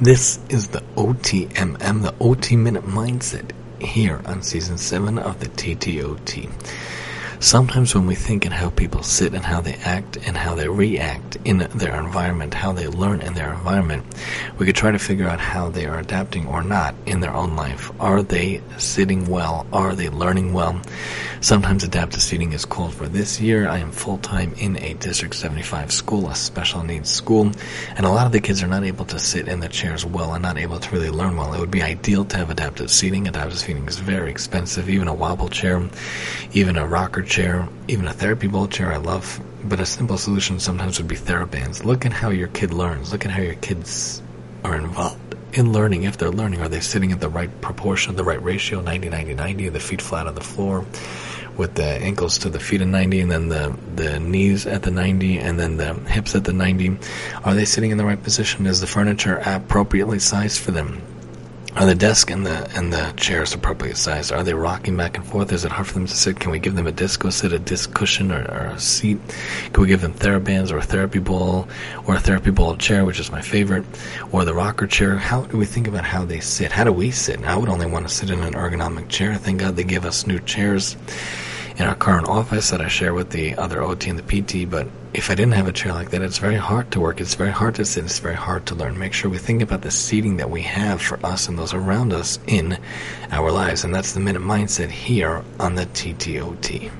This is the OTMM, the OT Minute Mindset, here on season 7 of the TTOT. Sometimes when we think in how people sit and how they act and how they react in their environment, how they learn in their environment, we could try to figure out how they are adapting or not in their own life. Are they sitting well? Are they learning well? Sometimes adaptive seating is called for this year. I am full time in a District 75 school, a special needs school, and a lot of the kids are not able to sit in the chairs well and not able to really learn well. It would be ideal to have adaptive seating. Adaptive seating is very expensive, even a wobble chair, even a rocker chair, even a therapy bowl chair I love. But a simple solution sometimes would be TheraBands. Look at how your kid learns. Look at how your kids are involved in learning. If they're learning, are they sitting at the right proportion, the right ratio, 90 90 90, the feet flat on the floor? with the ankles to the feet at 90 and then the, the knees at the 90 and then the hips at the 90. Are they sitting in the right position? Is the furniture appropriately sized for them? Are the desk and the and the chairs appropriately sized? Are they rocking back and forth? Is it hard for them to sit? Can we give them a disco sit, a disc cushion, or, or a seat? Can we give them TheraBands or a therapy bowl or a therapy bowl chair, which is my favorite, or the rocker chair? How do we think about how they sit? How do we sit? I would only want to sit in an ergonomic chair. Thank God they give us new chairs in our current office that I share with the other OT and the PT. But if I didn't have a chair like that, it's very hard to work. It's very hard to sit. It's very hard to learn. Make sure we think about the seating that we have for us and those around us in our lives. And that's the minute mindset here on the TTOT.